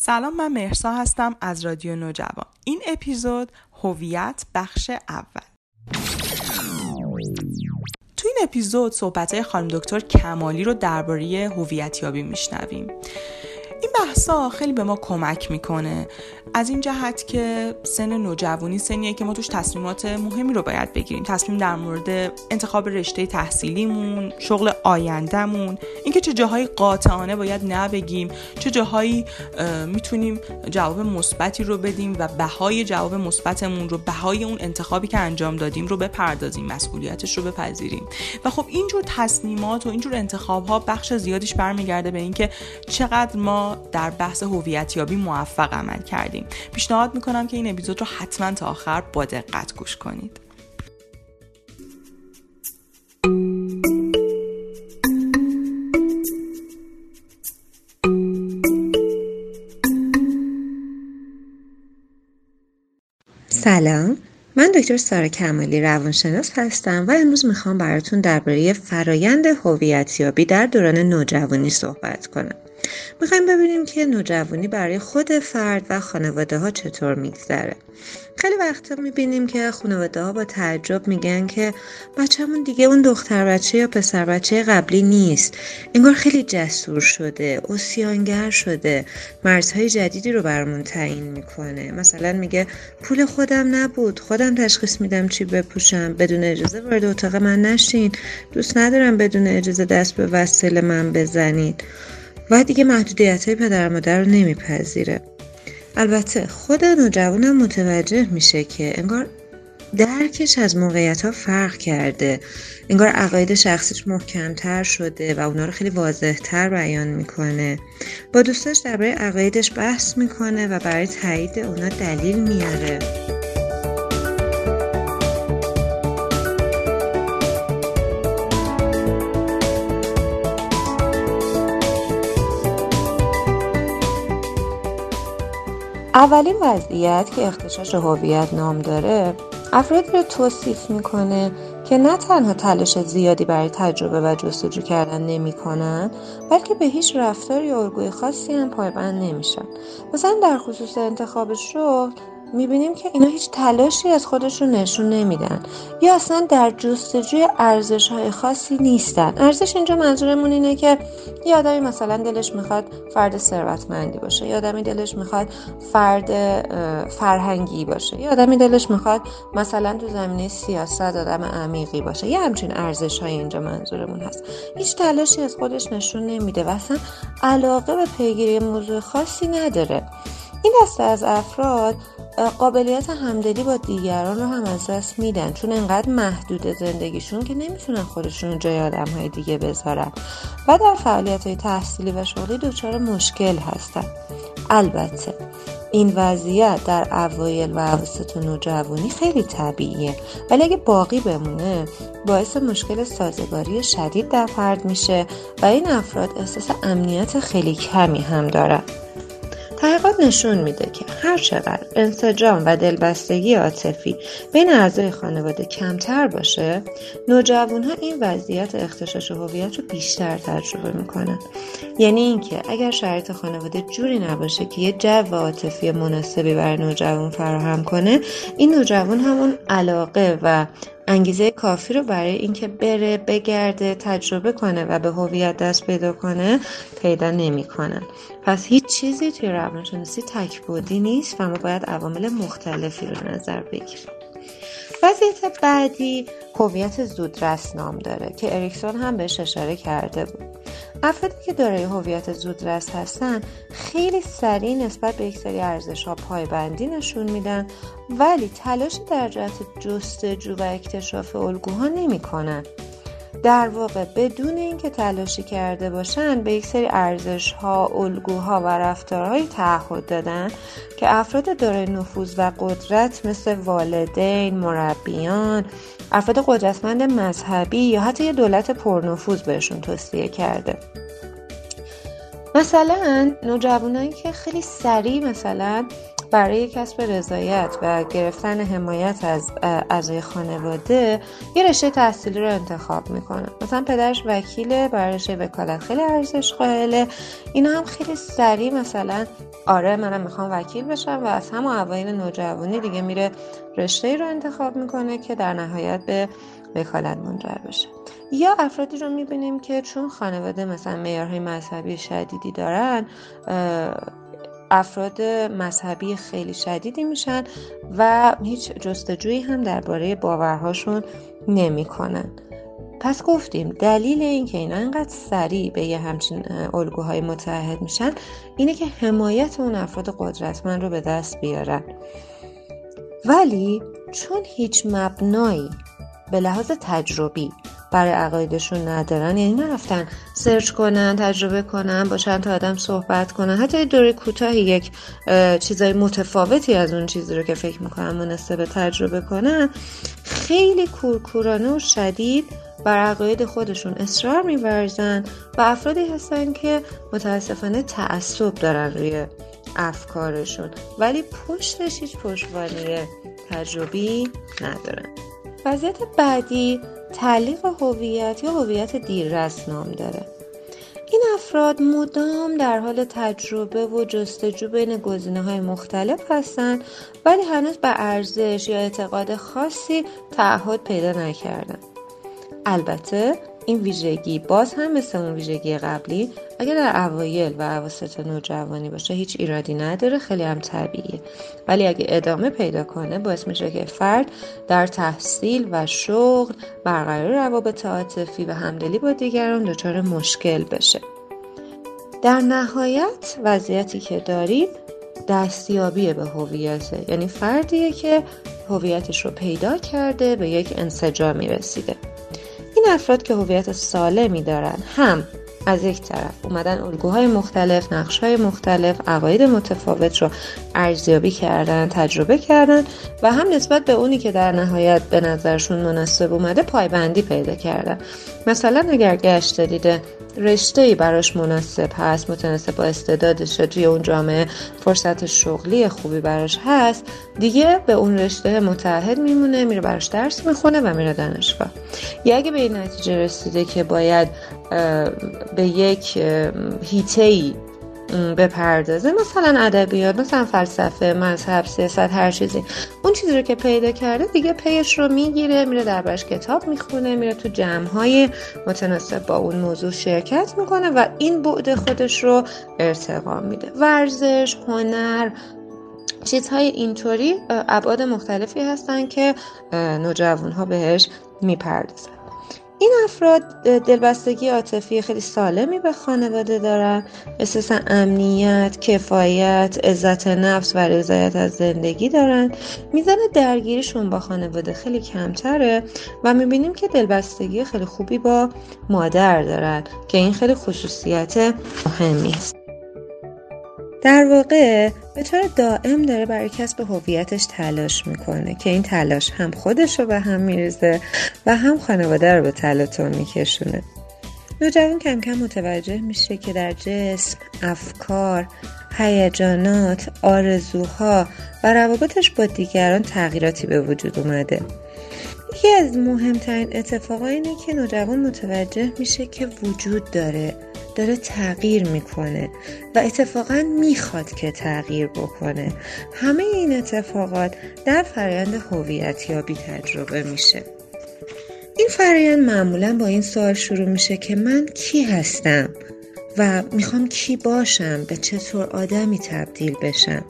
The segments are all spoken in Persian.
سلام من مرسا هستم از رادیو نوجوان. این اپیزود هویت بخش اول. تو این اپیزود صحبت های خانم دکتر کمالی رو درباره هویت یابی میشنویم. بحثا خیلی به ما کمک می‌کنه. از این جهت که سن نوجوانی سنیه که ما توش تصمیمات مهمی رو باید بگیریم. تصمیم در مورد انتخاب رشته تحصیلیمون شغل آیندهمون اینکه چه جاهایی قاطعانه باید نبگیم چه جاهایی می‌تونیم جواب مثبتی رو بدیم و بهای جواب مثبتمون رو بهای اون انتخابی که انجام دادیم رو بپردازیم مسئولیتش رو بپذیریم. و خب اینجور تصمیمات و اینجور انتخاب ها بخش زیادیش برمیگرده به اینکه چقدر ما در بحث هویت یابی موفق عمل کردیم. پیشنهاد می‌کنم که این اپیزود رو حتما تا آخر با دقت گوش کنید. سلام. من دکتر سارا کمالی روانشناس هستم و امروز می‌خوام براتون درباره فرایند هویتیابی در دوران نوجوانی صحبت کنم. می‌خوایم ببینیم که نوجوانی برای خود فرد و خانواده ها چطور میگذره. خیلی وقتا می‌بینیم که خانواده ها با تعجب میگن که بچهمون دیگه اون دختر بچه یا پسر بچه قبلی نیست. انگار خیلی جسور شده اوسیانگر شده. مرزهای جدیدی رو برامون تعیین می‌کنه. مثلا میگه پول خودم نبود. خودم تشخیص میدم چی بپوشم. بدون اجازه وارد اتاق من نشین. دوست ندارم بدون اجازه دست به وسیله من بزنید. و دیگه محدودیت های پدر مادر رو نمیپذیره. البته خود نوجوانم متوجه میشه که انگار درکش از موقعیت ها فرق کرده. انگار عقاید شخصیش محکمتر شده و اونا رو خیلی واضحتر بیان می‌کنه. با دوستاش درباره عقایدش بحث می‌کنه و برای تایید اونا دلیل میاره. اولین وضعیت که اختشاش هویت نام داره افرادی رو توصیف می‌کنه که نه تنها تلاش زیادی برای تجربه و جستجو کردن نمی‌کنن بلکه به هیچ رفتار یا الگوی خاصی هم پایبند نمیشن. مثلا در خصوص انتخاب شغل می‌بینیم که اینا هیچ تلاشی از خودشون نشون نمیدن. یا اصلا در جستجوی ارزش های خاصی نیستن. ارزش اینجا منظورمون اینه که یه آدمی مثلا دلش می‌خواد فرد ثروتمندی باشه. یا آدمی دلش می‌خواد فرد فرهنگی باشه. یا آدمی دلش می‌خواد مثلا تو زمینه سیاست آدم عمیقی باشه. یه همچین ارزش های اینجا منظورمون هست. هیچ تلاشی از خودش نشون نمیده و اصلا علاقه به پیگیری موضوع خاصی نداره. این دسته از افراد قابلیت همدلی با دیگران رو هم از دست میدن چون انقدر محدود زندگیشون که نمی‌تونن خودشون جای آدم های دیگه بذارن. و در فعالیت های تحصیلی و شغلی دچار مشکل هستن. البته این وضعیت در اوایل و عواسط نوجوانی خیلی طبیعیه. ولی اگه باقی بمونه باعث مشکل سازگاری شدید در فرد میشه و این افراد احساس امنیت خیلی کمی هم دارن. تحقیقات نشون میده که هر چقدر انسجام و دلبستگی عاطفی بین اعضای خانواده کمتر باشه نوجوان ها این وضعیت اختشاش هویت رو بیشتر تجربه می‌کنن. یعنی اینکه اگر شرایط خانواده جوری نباشه که یه جو عاطفی مناسبی برای نوجوان فراهم کنه این نوجوان همون علاقه و انگیزه کافی رو برای اینکه بره بگرده تجربه کنه و به هویت دست پیدا کنه پیدا نمی‌کنن پس هیچ چیزی توی روانشناسی تکبودی نیست و ما باید عوامل مختلفی رو نظر بگیریم. وضعیت بعدی هویت زودرس نام داره که اریکسون هم بهش اشاره کرده بود. افرادی که دارای هویت زودرس هستن خیلی سریع نسبت به یک سری ارزش ها پایبندی نشون میدن ولی تلاش در جهت جستجو و اکتشاف الگوها نمی‌کنن. در واقع بدون اینکه تلاشی کرده باشن به یک سری ارزش ها، الگوها و رفتارهایی تعهد دادن که افراد دارای نفوذ و قدرت مثل والدین، مربیان، افراد قدرتمند مذهبی یا حتی یه دولت پرنفوذ بهشون توصیه کرده. مثلا نوجوانایی که خیلی سریع مثلا برای کسب رضایت و گرفتن حمایت از اعضای خانواده یه رشته تحصیلی رو انتخاب می‌کنه مثلا پدرش وکیله برای رشته وکالت خیلی ارزش قائله اینا هم خیلی سریع مثلا آره منم می‌خوام وکیل بشم و از همون اوایل نوجوانی دیگه میره رشته ای رو انتخاب می‌کنه که در نهایت به وکالت منجر بشه. یا افرادی رو می‌بینیم که چون خانواده مثلا میارهای مذهبی شدیدی دارن افراد مذهبی خیلی شدیدی میشن و هیچ جستجویی هم درباره باورهاشون نمی‌کنن. پس گفتیم دلیل اینکه اینا اینقدر سریع به یه همچین الگوهای متحد میشن اینه که حمایت اون افراد قدرتمند رو به دست بیارن. ولی چون هیچ مبنایی به لحاظ تجربی برای عقایدشون ندارن. یعنی نرفتن سرچ کنن تجربه کنن با چند تا آدم صحبت کنن. حتی دوره کوتاهی یک چیزای متفاوتی از اون چیزی رو که فکر می‌کنن مناسب تجربه کنن. خیلی کورکورانه و شدید بر عقاید خودشون اصرار میورزن و افرادی هستن که متاسفانه تعصب دارن روی افکارشون. ولی پشتش هیچ پشتوانه تجربی ندارن. وضعیت بعدی تعلیق هویت یا هویت دیررس نام داره. این افراد مدام در حال تجربه و جستجو بین گزینه های مختلف هستند ولی هنوز به ارزش یا اعتقاد خاصی تعهد پیدا نکردن. البته این ویژگی باز هم مثل اون ویژگی قبلی اگر در اوایل و اواسط نوجوانی باشه هیچ ایرادی نداره خیلی هم طبیعیه. ولی اگه ادامه پیدا کنه باعث میشه که فرد در تحصیل و شغل برقرار روابط عاطفی و همدلی با دیگران دچار مشکل بشه. در نهایت وضعیتی که داریم دستیابی به هویته. یعنی فردیه که هویتش رو پیدا کرده به یک انسجامی رسیده. این افراد که هویت سالمی دارن هم از یک طرف اومدن الگوهای مختلف نقشهای مختلف عقاید متفاوت رو ارزیابی کردن تجربه کردن و هم نسبت به اونی که در نهایت به نظرشون مناسب اومده پایبندی پیدا کردن. مثلا اگر گشت دیده رشته ای براش مناسب هست متناسب با استعدادشه توی اون جامعه فرصت شغلی خوبی براش هست دیگه به اون رشته متحد میمونه میره براش درس می‌خونه و میره دانشگاه. یا اگه به این نتیجه رسیده که باید به یک هیته ای بپردازه. مثلا ادبیات مثلا فلسفه مذهب سیاست هر چیزی. اون چیزی رو که پیدا کرده دیگه پیش رو می‌گیره میره دربارش کتاب می‌خونه میره تو جمع های متناسب با اون موضوع شرکت می‌کنه و این بعد خودش رو ارتقا میده. ورزش هنر چیزهای اینطوری ابعاد مختلفی هستن که نوجوان ها بهش می‌پردازن. این افراد دلبستگی عاطفی خیلی سالمی به خانواده دارن. احساس امنیت کفایت عزت نفس و رضایت از زندگی دارن. میزان درگیریشون با خانواده خیلی کمتره و می‌بینیم که دلبستگی خیلی خوبی با مادر دارن که این خیلی خصوصیت مهمی است. در واقع به طور دائم داره برای کسب هویتش تلاش می‌کنه که این تلاش هم خودش رو به هم میریزه و هم خانواده رو به تلاطم میکشونه. نوجوان کم کم متوجه میشه که در جسم، افکار، هیجانات، آرزوها و روابطش با دیگران تغییراتی به وجود اومده. یکی از مهمترین اتفاقا اینه که نوجوان متوجه میشه که وجود داره داره تغییر می‌کنه و اتفاقا می‌خواد که تغییر بکنه. همه این اتفاقات در فرایند هویتیابی تجربه میشه. این فرایند معمولا با این سوال شروع میشه که من کی هستم و می‌خوام کی باشم به چطور آدمی تبدیل بشم.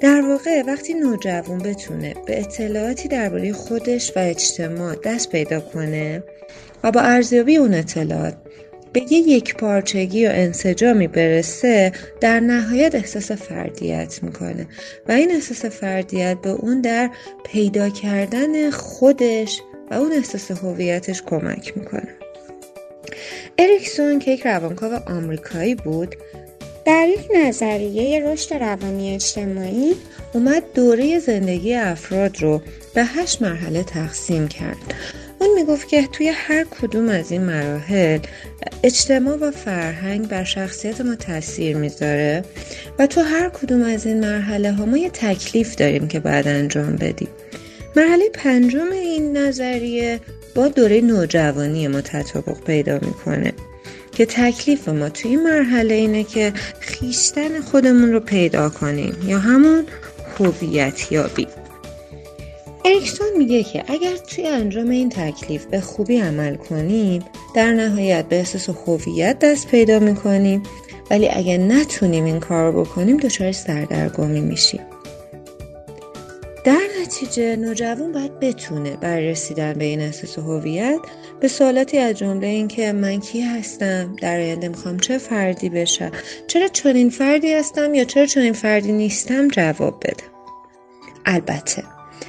در واقع وقتی نوجوان بتونه به اطلاعاتی درباره خودش و اجتماع دست پیدا کنه و با ارزیابی اون اطلاعات به یه یک پارچگی و انسجامی برسه در نهایت احساس فردیت می‌کنه. و این احساس فردیت به اون در پیدا کردن خودش و اون احساس هویتش کمک می‌کنه. اریکسون که یک روانکاو آمریکایی بود در یک نظریه رشد روانی اجتماعی اومد دوره زندگی افراد رو به هشت مرحله تقسیم کرد. اون می‌گفت که توی هر کدوم از این مراحل اجتماع و فرهنگ بر شخصیت ما تاثیر می‌ذاره و تو هر کدوم از این مرحله ها ما یه تکلیف داریم که باید انجام بدیم. مرحله پنجم این نظریه با دوره نوجوانی ما تطابق پیدا می‌کنه. که تکلیف ما توی این مرحله اینه که خیشتن خودمون رو پیدا کنیم یا همون هویت یابی. اریکسون میگه که اگر توی انجام این تکلیف به خوبی عمل کنیم در نهایت به احساس هویت دست پیدا می‌کنیم ولی اگر نتونیم این کار بکنیم دچار سردرگمی میشیم. در نتیجه نوجوان باید بتونه برای رسیدن به این احساس هویت به سوالاتی از جمله اینکه من کی هستم در آینده می‌خوام چه فردی بشم چرا چنین فردی هستم یا چرا چنین فردی نیستم جواب بده. البته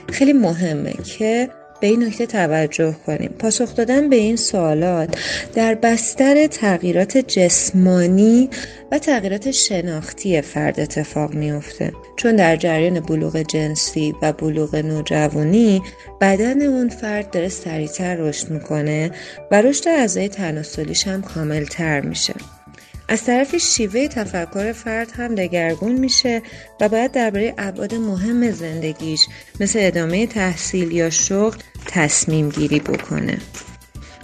خیلی مهمه که به این نکته توجه کنیم. پاسخ دادن به این سوالات در بستر تغییرات جسمانی و تغییرات شناختی فرد اتفاق میافته. چون در جریان بلوغ جنسی و بلوغ نوجوانی بدن اون فرد داره سریعتر رشد می‌کنه و رشد اعضای تناسلیش هم کاملتر میشه. از طرف شیوه تفکر فرد هم دگرگون میشه و باید درباره ابعاد مهم زندگیش مثل ادامه تحصیل یا شغل تصمیم گیری بکنه.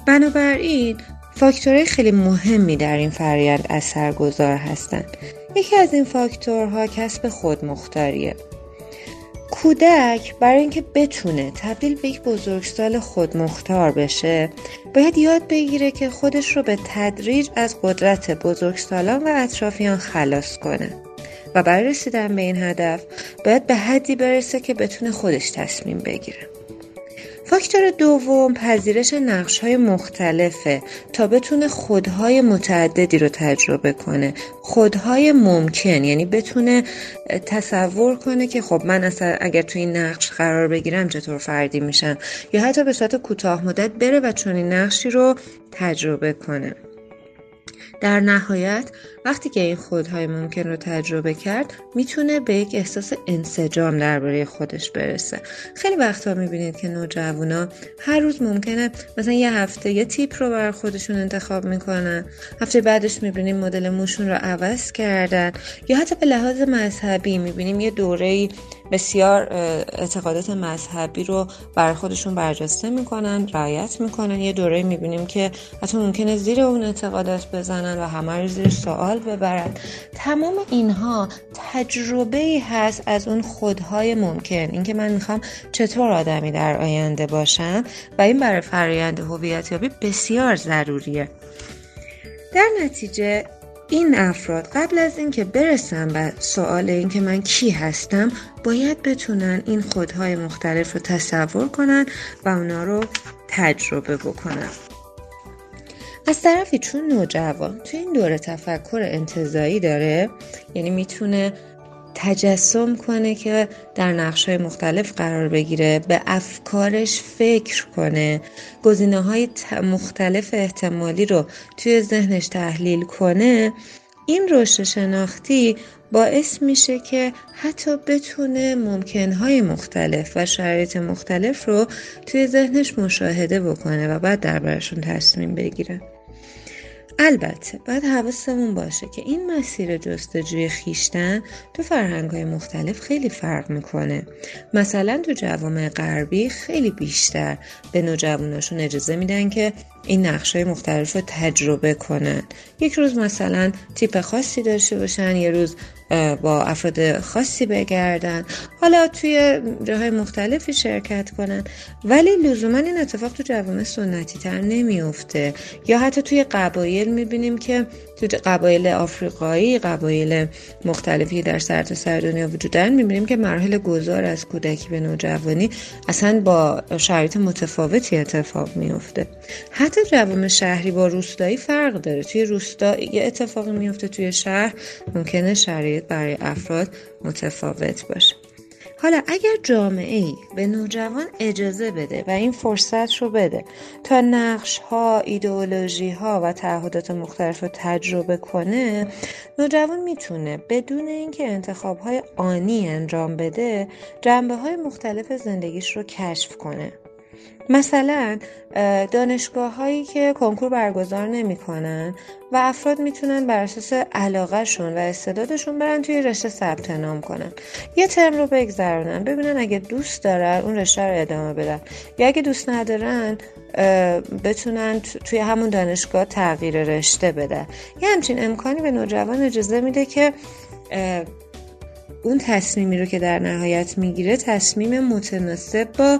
بنابراین فاکتورهای خیلی مهمی در این فرایند اثرگذار هستند. یکی از این فاکتورها کسب خودمختاریه. کودک برای اینکه بتونه تبدیل به یک بزرگسال خودمختار بشه باید یاد بگیره که خودش رو به تدریج از قدرت بزرگسالان و اطرافیان خلاص کنه. و برای رسیدن به این هدف باید به حدی برسه که بتونه خودش تصمیم بگیره. فاکتور دوم پذیرش نقش های مختلفه تا بتونه خودهای متعددی رو تجربه کنه. خودهای ممکن یعنی بتونه تصور کنه که خب من اصلا اگر توی این نقش قرار بگیرم چطور فردی میشم؟ یا حتی به صورت کوتاه مدت بره و چون این نقشی رو تجربه کنه. در نهایت وقتی که این خودهای ممکن رو تجربه کرد می‌تونه به یک احساس انسجام درباره خودش برسه. خیلی وقتا می‌بینید که نوجوانا هر روز ممکنه مثلا یه هفته یه تیپ رو بر خودشون انتخاب می‌کنن. هفته بعدش می‌بینیم مدل موشون رو عوض کردن. یا حتی به لحاظ مذهبی می‌بینیم یه دوره بسیار اعتقادات مذهبی رو بر خودشون برجسته می‌کنن رعایت می‌کنن. یه دوره می‌بینیم که حتی ممکنه زیر اون اعتقادات بزنن و همه رو زیر سوال ببرن. تمام اینها تجربه ای هست از اون خودهای ممکن. اینکه من می‌خوام چطور آدمی در آینده باشم و این برای فرایند هویتیابی بسیار ضروریه. در نتیجه این افراد قبل از اینکه برسن به سوال اینکه من کی هستم باید بتونن این خودهای مختلف رو تصور کنن و اونا رو تجربه بکنن. از طرفی چون نوجوان توی این دوره تفکر انتظایی داره یعنی می‌تونه تجسم کنه که در نقش های مختلف قرار بگیره به افکارش فکر کنه. گزینه های مختلف احتمالی رو توی ذهنش تحلیل کنه این رشد شناختی باعث میشه که حتی بتونه ممکنهای مختلف و شرایط مختلف رو توی ذهنش مشاهده بکنه و بعد دربارشون تصمیم بگیره. البته باید حواسمون باشه که این مسیر جستجوی خیشتن تو فرهنگ های مختلف خیلی فرق می‌کنه. مثلا تو جوامع غربی خیلی بیشتر به نوجواناشون اجازه میدن که این نقش های مختلف رو تجربه کنن. یک روز مثلا تیپ خاصی داشته باشن یه روز با افراد خاصی بگردن. حالا توی جاهای مختلفی شرکت کنن. ولی لزوما این اتفاق تو جوامع سنتی تر نمیفته یا حتی توی قبایل می‌بینیم که تو قبایل آفریقایی قبایل مختلفی در سرتاسر سر دنیا وجود دارن می‌بینیم که مراحل گذار از کودکی به نوجوانی اصلا با شرایط متفاوتی اتفاق میفته حتی جوام شهری با روستایی فرق داره. توی روستا یه اتفاقی میفته توی شهر ممکنه شرایط برای افراد متفاوت باشه. حالا اگر جامعه ای به نوجوان اجازه بده و این فرصت رو بده تا نقش ها، ها و تعهدات مختلف رو تجربه کنه نوجوان می‌تونه بدون اینکه انتخاب های آنی انجام بده جنبه های مختلف زندگیش رو کشف کنه. مثلا دانشگاه هایی که کنکور برگزار نمی‌کنن و افراد می‌تونن بر اساس علاقهشون و استعدادشون برن توی رشته ثبت نام کنن. یه ترم رو بگذرونن ببینن اگه دوست دارن اون رشته رو ادامه بدن. یا اگه دوست ندارن بتونن توی همون دانشگاه تغییر رشته بدن. یه همچین امکانی به نوجوان اجازه میده که اون تصمیمی رو که در نهایت می‌گیره تصمیم متناسب با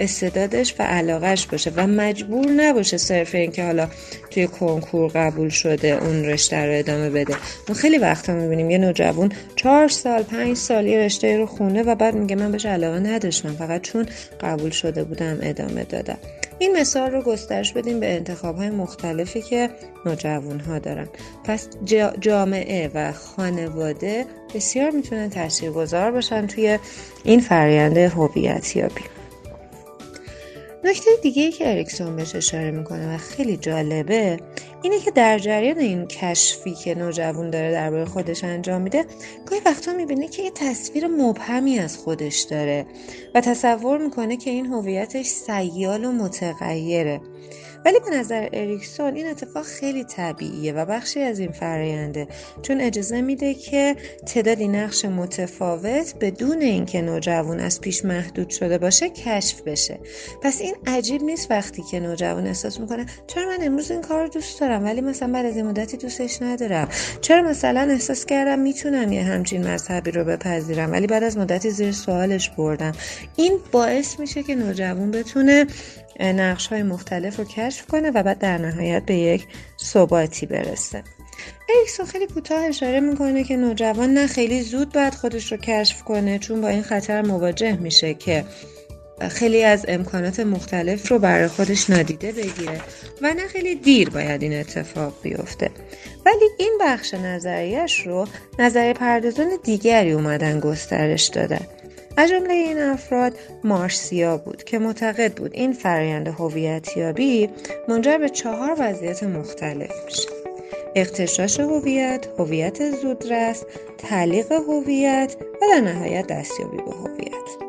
استعدادش و علاقش باشه و مجبور نباشه صرف اینکه حالا توی کنکور قبول شده اون رشته رو ادامه بده. ما خیلی وقتا می‌بینیم یه نوجوان چهار سال پنج سال یه رشته رو خونه و بعد میگه من بهش علاقه نداشتم فقط چون قبول شده بودم ادامه دادم. این مثال رو گسترش بدیم به انتخاب های مختلفی که نوجوان ها دارن. پس جامعه و خانواده بسیار می‌تونن تاثیرگذار باشن توی این فرآیند هویتیابی. نکته دیگه ای که اریکسون بهش اشاره می‌کنه و خیلی جالبه اینه که در جریان این کشفی که نوجوان داره درباره خودش انجام میده گاهی وقتا می‌بینه که یه تصویر مبهمی از خودش داره و تصور می‌کنه که این هویتش سیال و متغیره. ولی به نظر اریکسون این اتفاق خیلی طبیعیه و بخشی از این فراینده چون اجازه میده که تعدادی نقش متفاوت بدون اینکه نوجوان از پیش محدود شده باشه کشف بشه. پس این عجیب نیست وقتی که نوجوان احساس می‌کنه چرا من امروز این کار رو دوست دارم ولی مثلا بعد از این مدتی دوستش ندارم. چرا مثلا احساس کردم می‌تونم یه همچین مذهبی رو بپذیرم ولی بعد از مدتی زیر سوالش بردم. این باعث میشه که نوجوان بتونه نقش های مختلف رو کشف کنه و بعد در نهایت به یک ثباتی برسه. اریکسون خیلی کوتاه اشاره می‌کنه که نوجوان نه خیلی زود باید خودش رو کشف کنه چون با این خطر مواجه میشه که خیلی از امکانات مختلف رو برای خودش نادیده بگیره و نه خیلی دیر باید این اتفاق بیفته. ولی این بخش نظریش رو نظریه پردازان دیگری اومدن گسترش دادن. از جمله این افراد مارسیا بود که معتقد بود این فرایند هویتیابی منجر به چهار وضعیت مختلف میشه اختشاش هویت، هویت زودرس، تعلیق هویت و در نهایت دستیابی به هویت.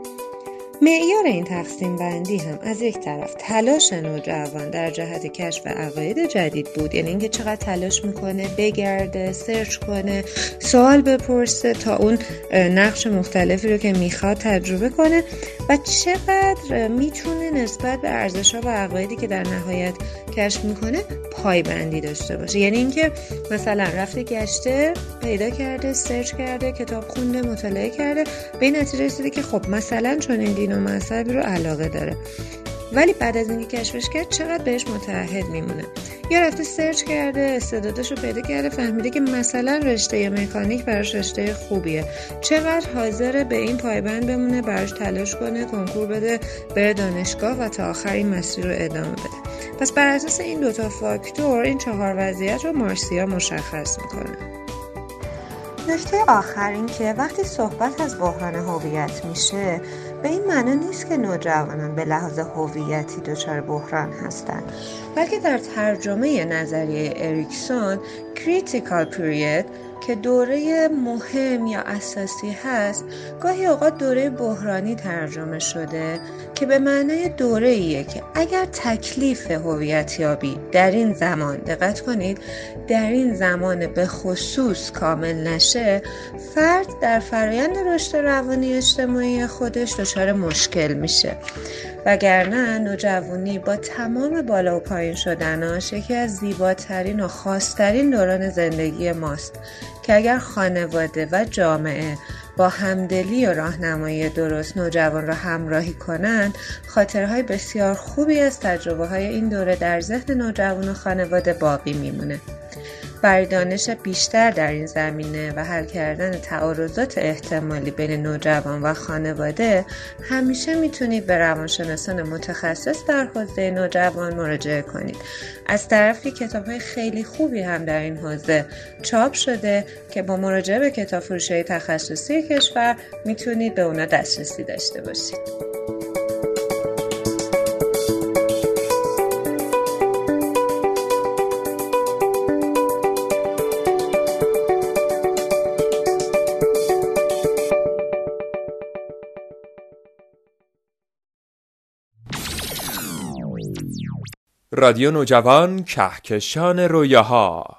معیار این تقسیم بندی هم از یک طرف تلاش نوجوان در جهت کشف عقاید جدید بود. یعنی اینکه چقدر تلاش می‌کنه بگرده سرچ کنه سوال بپرسه تا اون نقش مختلفی رو که می‌خواد تجربه کنه و چقدر می‌تونه نسبت به ارزش ها و عقایدی که در نهایت کشف می‌کنه پایبندی داشته باشه. یعنی اینکه مثلا رفته گشته پیدا کرده سرچ کرده کتاب خونده مطالعه کرده به این نتیجه رسیده که خب مثلا چون این دین و مذهبی رو علاقه داره. ولی بعد از اینکه کشفش کرد چقدر بهش متعهد میمونه. یا رفته سرچ کرده استعدادش رو پیدا کرده فهمیده که مثلا رشته مکانیک براش رشته خوبیه. چقدر حاضر به این پایبند بمونه براش تلاش کنه کنکور بده بره دانشگاه و تا آخر این مسیر رو ادامه بده. پس بر اساس این دوتا فاکتور این چهار وضعیت رو مارسیا مشخص می‌کنه. نکته آخر این که وقتی صحبت از بحران هویت میشه به این معنی نیست که نوجوانان به لحاظ هویتی دچار بحران هستند. بلکه در ترجمه نظریه اریکسون critical period که دوره مهم یا اساسی هست گاهی اوقات دوره بحرانی ترجمه شده که به معنای دوره ایه که اگر تکلیف هویتیابی در این زمان دقت کنید در این زمان به خصوص کامل نشه فرد در فرایند رشد روانی اجتماعی خودش دچار مشکل میشه. وگرنه نوجوانی با تمام بالا و پایین شدناش یکی از زیباترین و خاصترین دوران زندگی ماست. که اگر خانواده و جامعه با همدلی و راهنمایی درست نوجوان را همراهی کنند خاطرهای بسیار خوبی از تجربه های این دوره در ذهن نوجوان و خانواده باقی میمونه. برای دانش بیشتر در این زمینه و حل کردن تعارضات احتمالی بین نوجوان و خانواده همیشه می‌تونید به روانشناسان متخصص در حوزه نوجوان مراجعه کنید. از طرفی کتاب های خیلی خوبی هم در این حوزه چاپ شده که با مراجعه به کتاب فروشی تخصصی کشور می‌تونید به اونا دسترسی داشته باشید. رادیو نوجوان کهکشان رویاها.